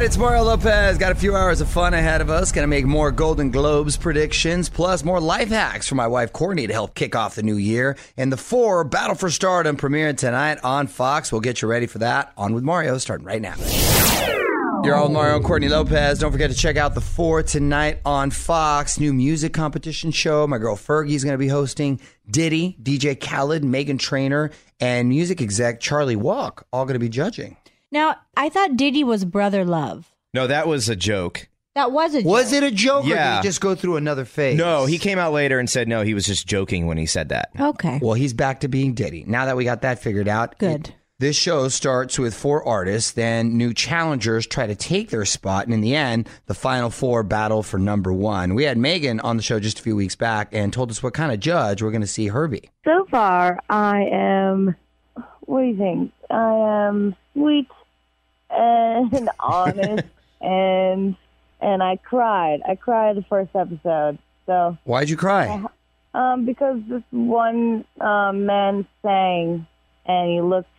Right, it's Mario Lopez. Got a few hours of fun ahead of us. Going to make more Golden Globes predictions, plus more life hacks for my wife Courtney to help kick off the new year. And the four Battle for Stardom premiering tonight on Fox. We'll get you ready for that. On with Mario, starting right now. You're all Mario and Courtney Lopez. Don't forget to check out the four tonight on Fox. New music competition show. My girl Fergie's going to be hosting. Diddy, DJ Khaled, Meghan Trainor, and music exec Charlie Walk all going to be judging. Now, I thought Diddy was Brother Love. No, that was a joke. That was a Was it a joke or did Yeah. he just go through another phase? No, he came out later and said no, he was just joking when he said that. Okay. Well, he's back to being Diddy. Now that we got that figured out. Good. it- this show starts with four artists, then new challengers try to take their spot, and in the end, the final four battle for number one. We had Megan on the show just a few weeks back and told us what kind of judge we're going to see her be. So far, I am. What do you think? I am sweet and honest, and and I cried. I cried the first episode. So, Why'd you cry? um, because this one um, man sang, and he looked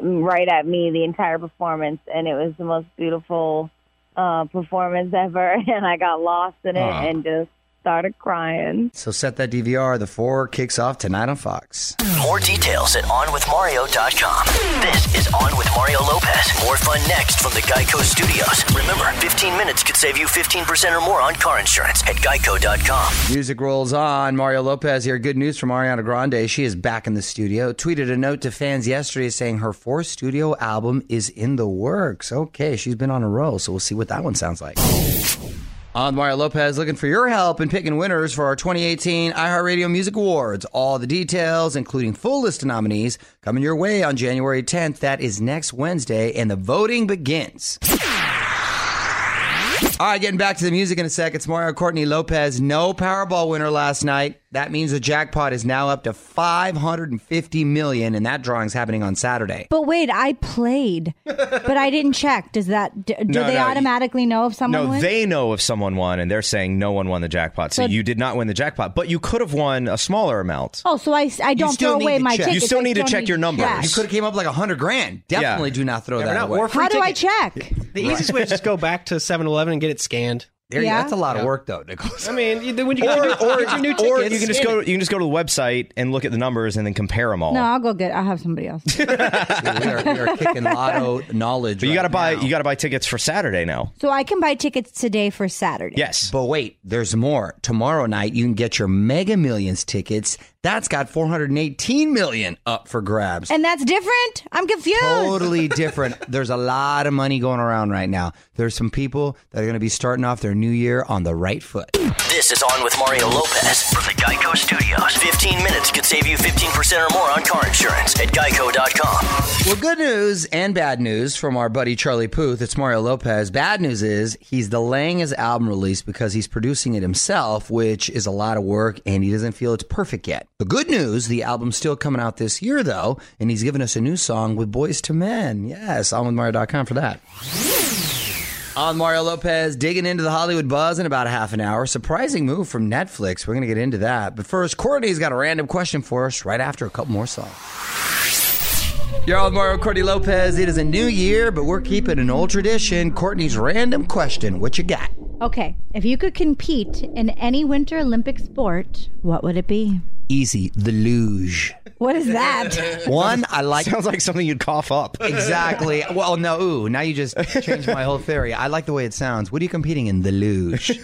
right at me the entire performance, and it was the most beautiful uh, performance ever. And I got lost in it Aw. and just started crying. So set that DVR. The four kicks off tonight on Fox. More details at OnWithMario.com. This is On with Mario Lopez. More fun next from the Geico Studios. Remember, 15 minutes could save you 15% or more on car insurance at Geico.com. Music rolls on. Mario Lopez here. Good news from Ariana Grande. She is back in the studio. Tweeted a note to fans yesterday saying her fourth studio album is in the works. Okay, she's been on a roll, so we'll see what that one sounds like. On Mario Lopez, looking for your help in picking winners for our 2018 iHeartRadio Music Awards. All the details, including full list of nominees, coming your way on January 10th. That is next Wednesday, and the voting begins. All right, getting back to the music in a sec. It's Mario Courtney Lopez. No Powerball winner last night. That means the jackpot is now up to 550 million, and that drawing's happening on Saturday. But wait, I played, but I didn't check. Does that do, do No, they no, automatically know if someone won? No, wins? they know if someone won, and they're saying no one won the jackpot. So But- you did not win the jackpot, but you could have won a smaller amount. oh, so I, I don't throw away my check. tickets. You still I need to check your numbers. check. You could have came up like a hundred grand. Definitely do not throw Yeah, that we're not away. war free How do I check? The easiest way is just go back to 7-Eleven and get it scanned. There, Yeah? that's a lot of work though, Nicholas. I mean, when you get, or, your, or, get your new or you can just go. You can just go to the website and look at the numbers and then compare them all. No, I'll go get. I'll have somebody else. we, are, we are kicking lotto knowledge. But you right got to buy. now. You got to buy tickets for Saturday now. so I can buy tickets today for Saturday. Yes. But wait, there's more. Tomorrow night you can get your Mega Millions tickets. That's got 418 million up for grabs. And that's different. I'm confused. totally different. There's a lot of money going around right now. There's some people that are going to be starting off their new year on the right foot. This is On with Mario Lopez from the Geico Studios. 15 minutes could save you 15% or more on car insurance at geico.com. Well, good news and bad news from our buddy Charlie Puth. It's Mario Lopez. Bad news is he's delaying his album release because he's producing it himself, which is a lot of work, and he doesn't feel it's perfect yet. The good news, the album's still coming out this year, though, and he's given us a new song with Boyz II Men. Yes, on with Mario.com for that. On Mario Lopez, digging into the Hollywood buzz in about a half an hour. Surprising move from Netflix. We're going to get into that. But first, Courtney's got a random question for us right after a couple more songs. You're on Mario Courtney Lopez. It is a new year, but we're keeping an old tradition. Courtney's random question. What you got? Okay, if you could compete in any Winter Olympic sport, what would it be? Easy, the luge. What is that? One, I like Sounds like something you'd cough up. exactly. Well, no, ooh, now you just changed my whole theory. I like the way it sounds. What are you competing in? The luge.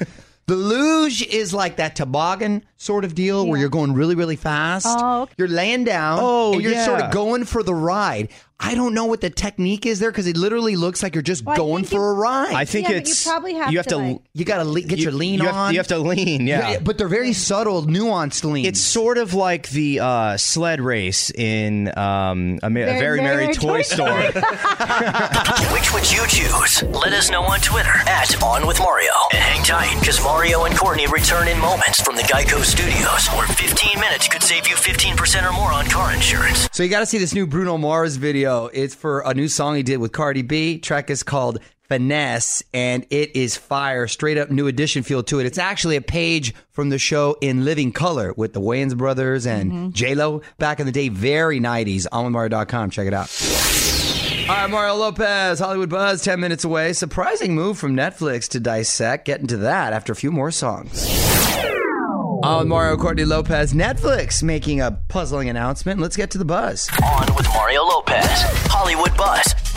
The luge is like that toboggan sort of deal where you're going really, really fast. Oh, okay. You're laying down. Oh, and you're sort of going for the ride. I don't know what the technique is there because it literally looks like you're just Well, going for you- a ride. I think Yeah, but you it's probably have you have to, to. like- you got to le- get you- your lean you on. Have, you have to lean. Yeah. Yeah, but they're very subtle, nuanced lean. It's sort of like the uh, sled race in um, a, Ma- a Very very, merry, Merry toy Toy store. Which would you choose? Let us know on Twitter at On with Mario. And hang tight, because Mario and Courtney return in moments from the Geico Studios, where 15 minutes could save you 15% or more on car insurance. So you got to see this new Bruno Mars video. It's for a new song he did with Cardi B. Track is called Finesse, and it is fire. Straight up new edition feel to it. It's actually a page from the show In Living Color with the Wayans brothers and mm-hmm. J Lo back in the day. Very 90s. OnWithMario.com. Check it out. All right, Mario Lopez, Hollywood Buzz, 10 minutes away. Surprising move from Netflix to dissect. Get into that after a few more songs. On Mario Courtney Lopez, Netflix making a puzzling announcement. Let's get to the buzz. On with Mario Lopez, Hollywood Buzz.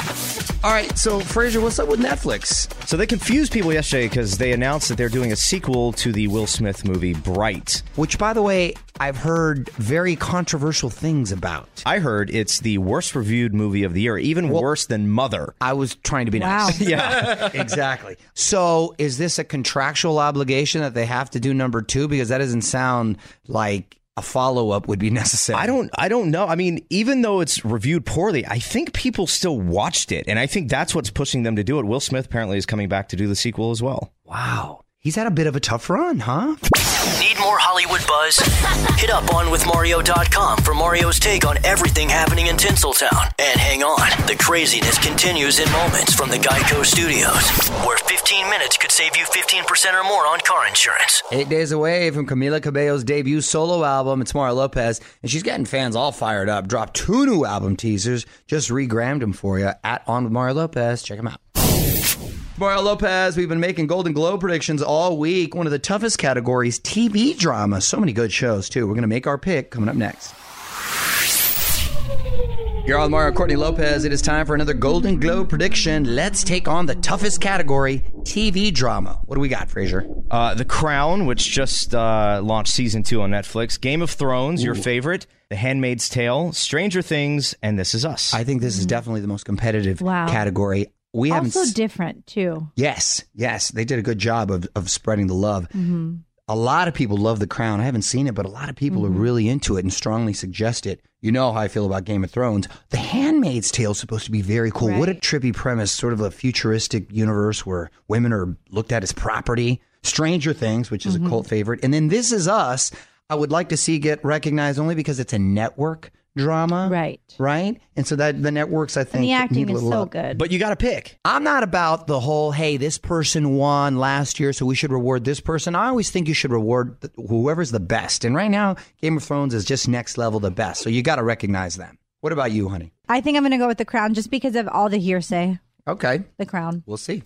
All right, so Fraser, what's up with Netflix? so they confused people yesterday because they announced that they're doing a sequel to the Will Smith movie Bright. Which, by the way, I've heard very controversial things about. I heard it's the worst reviewed movie of the year, even worse than Mother. I was trying to be Wow. nice. Yeah. exactly. So, is this a contractual obligation that they have to do number two? Because that doesn't sound like a follow up would be necessary. I don't I don't know. I mean, even though it's reviewed poorly, I think people still watched it. And I think that's what's pushing them to do it. Will Smith apparently is coming back to do the sequel as well. Wow. He's had a bit of a tough run, huh? Need more Hollywood buzz? Hit up onwithmario.com for Mario's take on everything happening in Tinseltown. And hang on, the craziness continues in moments from the Geico Studios, where 15 minutes could save you 15% or more on car insurance. Eight days away from Camila Cabello's debut solo album, it's Mario Lopez, and she's getting fans all fired up. Dropped two new album teasers, just regrammed them for you at On with Mario Lopez. Check them out. Mario Lopez, we've been making Golden Globe predictions all week. One of the toughest categories, TV drama. So many good shows, too. We're going to make our pick coming up next. You're on Mario Courtney Lopez. It is time for another Golden Globe prediction. Let's take on the toughest category, TV drama. What do we got, Fraser? Uh, the Crown, which just uh, launched season two on Netflix, Game of Thrones, your favorite, The Handmaid's Tale, Stranger Things, and This Is Us. I think this is definitely the most competitive Wow. category. We haven't. also different too. yes, yes, they did a good job of of spreading the love. Mm-hmm. A lot of people love The Crown. I haven't seen it, but a lot of people are mm-hmm. really into it and strongly suggest it. You know how I feel about Game of Thrones. The Handmaid's Tale is supposed to be very cool. What a trippy premise! Sort of a futuristic universe where women are looked at as property. Stranger Things, which is a mm-hmm. cult favorite, and then This Is Us. I would like to see get recognized only because it's a network drama, Right. Right, and so that the networks I think And the need acting is so up. good. but you got to pick. I'm not about the whole, hey, this person won last year, so we should reward this person. I always think you should reward whoever's the best. And right now, Game of Thrones is just next level the best. So you got to recognize them. What about you, honey? I think I'm going to go with the crown just because of all the hearsay. Okay, The crown. we'll see.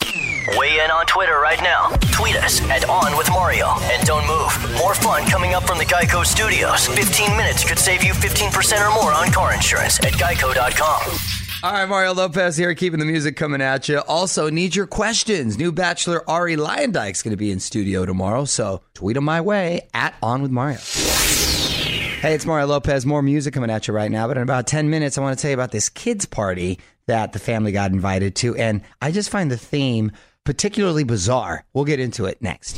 Weigh in on Twitter right now. Tweet us at On With Mario. And don't move. More fun coming up from the Geico Studios. 15 minutes could save you 15% or more on car insurance at geico.com. All right, Mario Lopez here, keeping the music coming at you. Also, need your questions. New Bachelor Arie Luyendyk's going to be in studio tomorrow, so tweet them my way at On With Mario. Hey, it's Mario Lopez. More music coming at you right now, but in about 10 minutes, I want to tell you about this kids' party that the family got invited to, and I just find the theme particularly bizarre. We'll get into it next.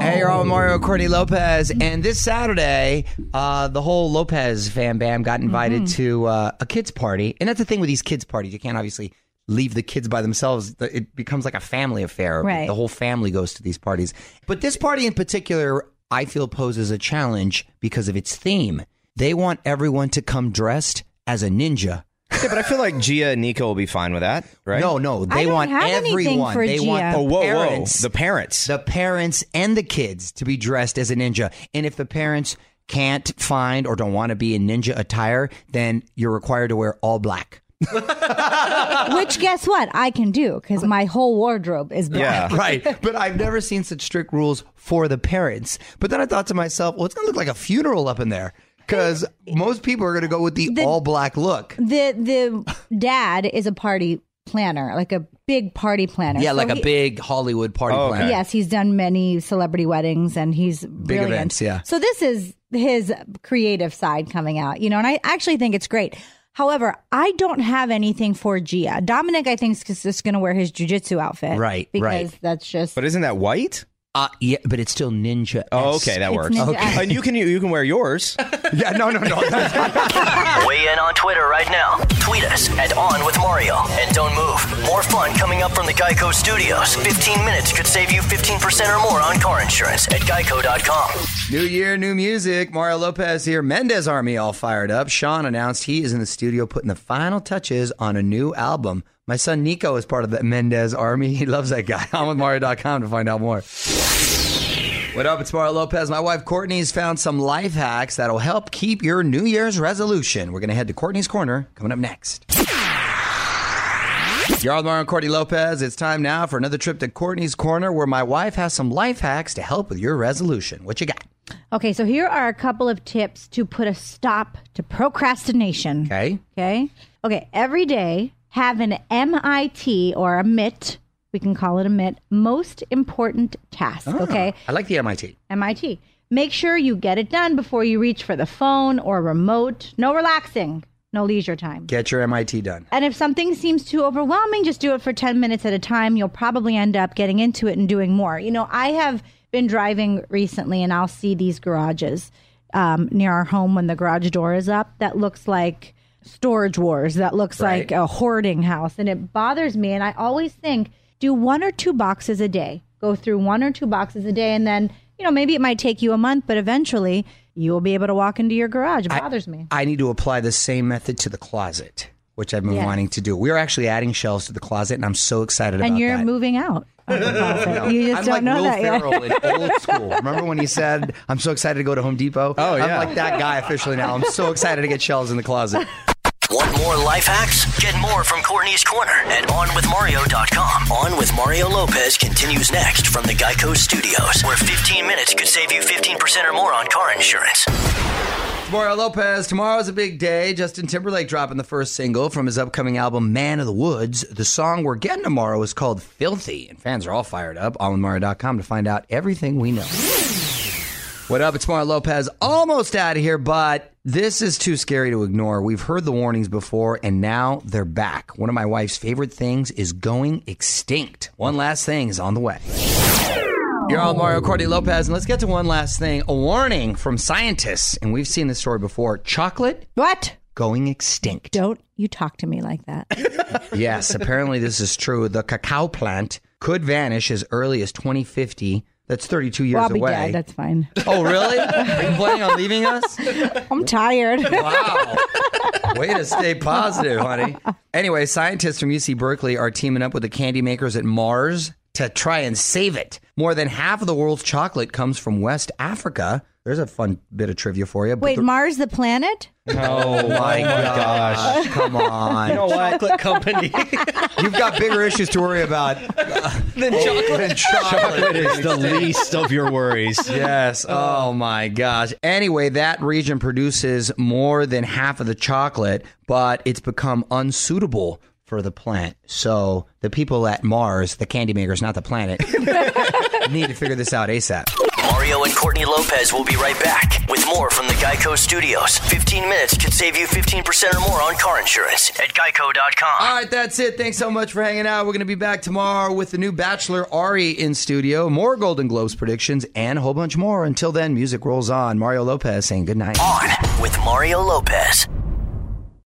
Hey, you're all with Mario Courtney Lopez, and this Saturday, uh, the whole Lopez fam bam got invited Mm-hmm. to uh, a kids party, and that's the thing with these kids parties. You can't obviously leave the kids by themselves. It becomes like a family affair. Right. The whole family goes to these parties, but this party in particular, I feel poses a challenge because of its theme. They want everyone to come dressed as a ninja. Yeah, but I feel like Gia and Nico will be fine with that, right? No, no, they don't want have anything everyone. for they want the Oh, whoa, parents, whoa. The parents. the parents and the kids to be dressed as a ninja. And if the parents can't find or don't want to be in ninja attire, then you're required to wear all black. Which, guess what? I can do because my whole wardrobe is black. yeah. right. But I've never seen such strict rules for the parents. But then I thought to myself, well, it's going to look like a funeral up in there because most people are going to go with the, all black look. The the dad is a party planner, like a big party planner. Yeah, So like a big Hollywood party Oh, okay. Yes, he's done many celebrity weddings and he's brilliant. events, yeah. So this is his creative side coming out, you know, and I actually think it's great. However, I don't have anything for Gia. Dominic, I think, is just going to wear his jujitsu outfit. Right, Because right. that's just. But isn't that white? Uh, yeah, but it's still ninja. Oh, okay, that works. ninja Okay. And you can you can wear yours. Yeah, no, no, no. Weigh in on Twitter right now. Tweet us at On With Mario. And don't move. More fun coming up from the Geico Studios. 15 minutes could save you 15% or more on car insurance at geico.com. New year, new music. Mario Lopez here. Mendes Army all fired up. Shawn announced he is in the studio putting the final touches on a new album. My son Nico is part of the Mendes Army. He loves that guy. I'm with Mario.com to find out more. What up? It's Mario Lopez. My wife Courtney's found some life hacks that'll help keep your New Year's resolution. We're going to head to Courtney's Corner coming up next. You're on Mario and Courtney Lopez. It's time now for another trip to Courtney's Corner where my wife has some life hacks to help with your resolution. What you got? Okay, so here are a couple of tips to put a stop to procrastination. Okay. Okay. Okay. Every day, have an MIT or a MIT. We can call it a MIT. Most important task. Okay. I like the MIT. MIT. Make sure you get it done before you reach for the phone or remote. No relaxing. No leisure time. Get your MIT done. And if something seems too overwhelming, just do it for 10 minutes at a time. You'll probably end up getting into it and doing more. You know, I have been driving recently and I'll see these garages um, near our home when the garage door is up that looks like storage wars, that looks Right. like a hoarding house. And it bothers me. And I always think, do one or two boxes a day. Go through one or two boxes a day. And then, you know, maybe it might take you a month, but eventually you will be able to walk into your garage. It bothers me. I need to apply the same method to the closet, which I've been Yes. wanting to do. We are actually adding shelves to the closet, and I'm so excited about And you're that. moving out. of the closet. You just I'm don't like know Will that yet. Ferrell in old school. Remember when he said, "I'm so excited to go to Home Depot"? Oh, yeah. I'm like that guy officially now. I'm so excited to get shelves in the closet. Want more life hacks? Get more from Courtney's Corner at OnWithMario.com. On with Mario Lopez continues next from the Geico Studios, where 15 minutes could save you 15% or more on car insurance. Mario Lopez. Tomorrow's a big day. Justin Timberlake dropping the first single from his upcoming album, Man of the Woods. The song we're getting tomorrow is called Filthy, and fans are all fired up. OnWithMario.com to find out everything we know. What up? It's Mario Lopez. Almost out of here, but this is too scary to ignore. We've heard the warnings before, and now they're back. One of my wife's favorite things is going extinct. One last thing is on the way. You're on Mario Courtney Lopez, and let's get to one last thing. A warning from scientists, and we've seen this story before. Chocolate What? going extinct. Don't you talk to me like that. yes, apparently this is true. The cacao plant could vanish as early as 2050. That's 32 years well, I'll be away. dead. That's fine. oh, really? Are you planning on leaving us? I'm tired. Wow. Way to stay positive, honey. Anyway, scientists from UC Berkeley are teaming up with the candy makers at Mars to try and save it. More than half of the world's chocolate comes from West Africa. There's a fun bit of trivia for you. but Wait, the- Mars the planet? Oh my gosh! Come on! You know what? Chocolate company. You've got bigger issues to worry about uh, then chocolate. than chocolate. Chocolate is the least of your worries. Yes. Oh. oh my gosh. Anyway, that region produces more than half of the chocolate, but it's become unsuitable for the plant. So the people at Mars, the candy makers, not the planet, need to figure this out ASAP. Mario and Courtney Lopez will be right back with more from the Geico Studios. 15 minutes could save you 15% or more on car insurance at geico.com. All right, that's it. Thanks so much for hanging out. We're going to be back tomorrow with the new Bachelor Arie in studio, more Golden Globes predictions, and a whole bunch more. Until then, music rolls on. Mario Lopez saying good night. On with Mario Lopez.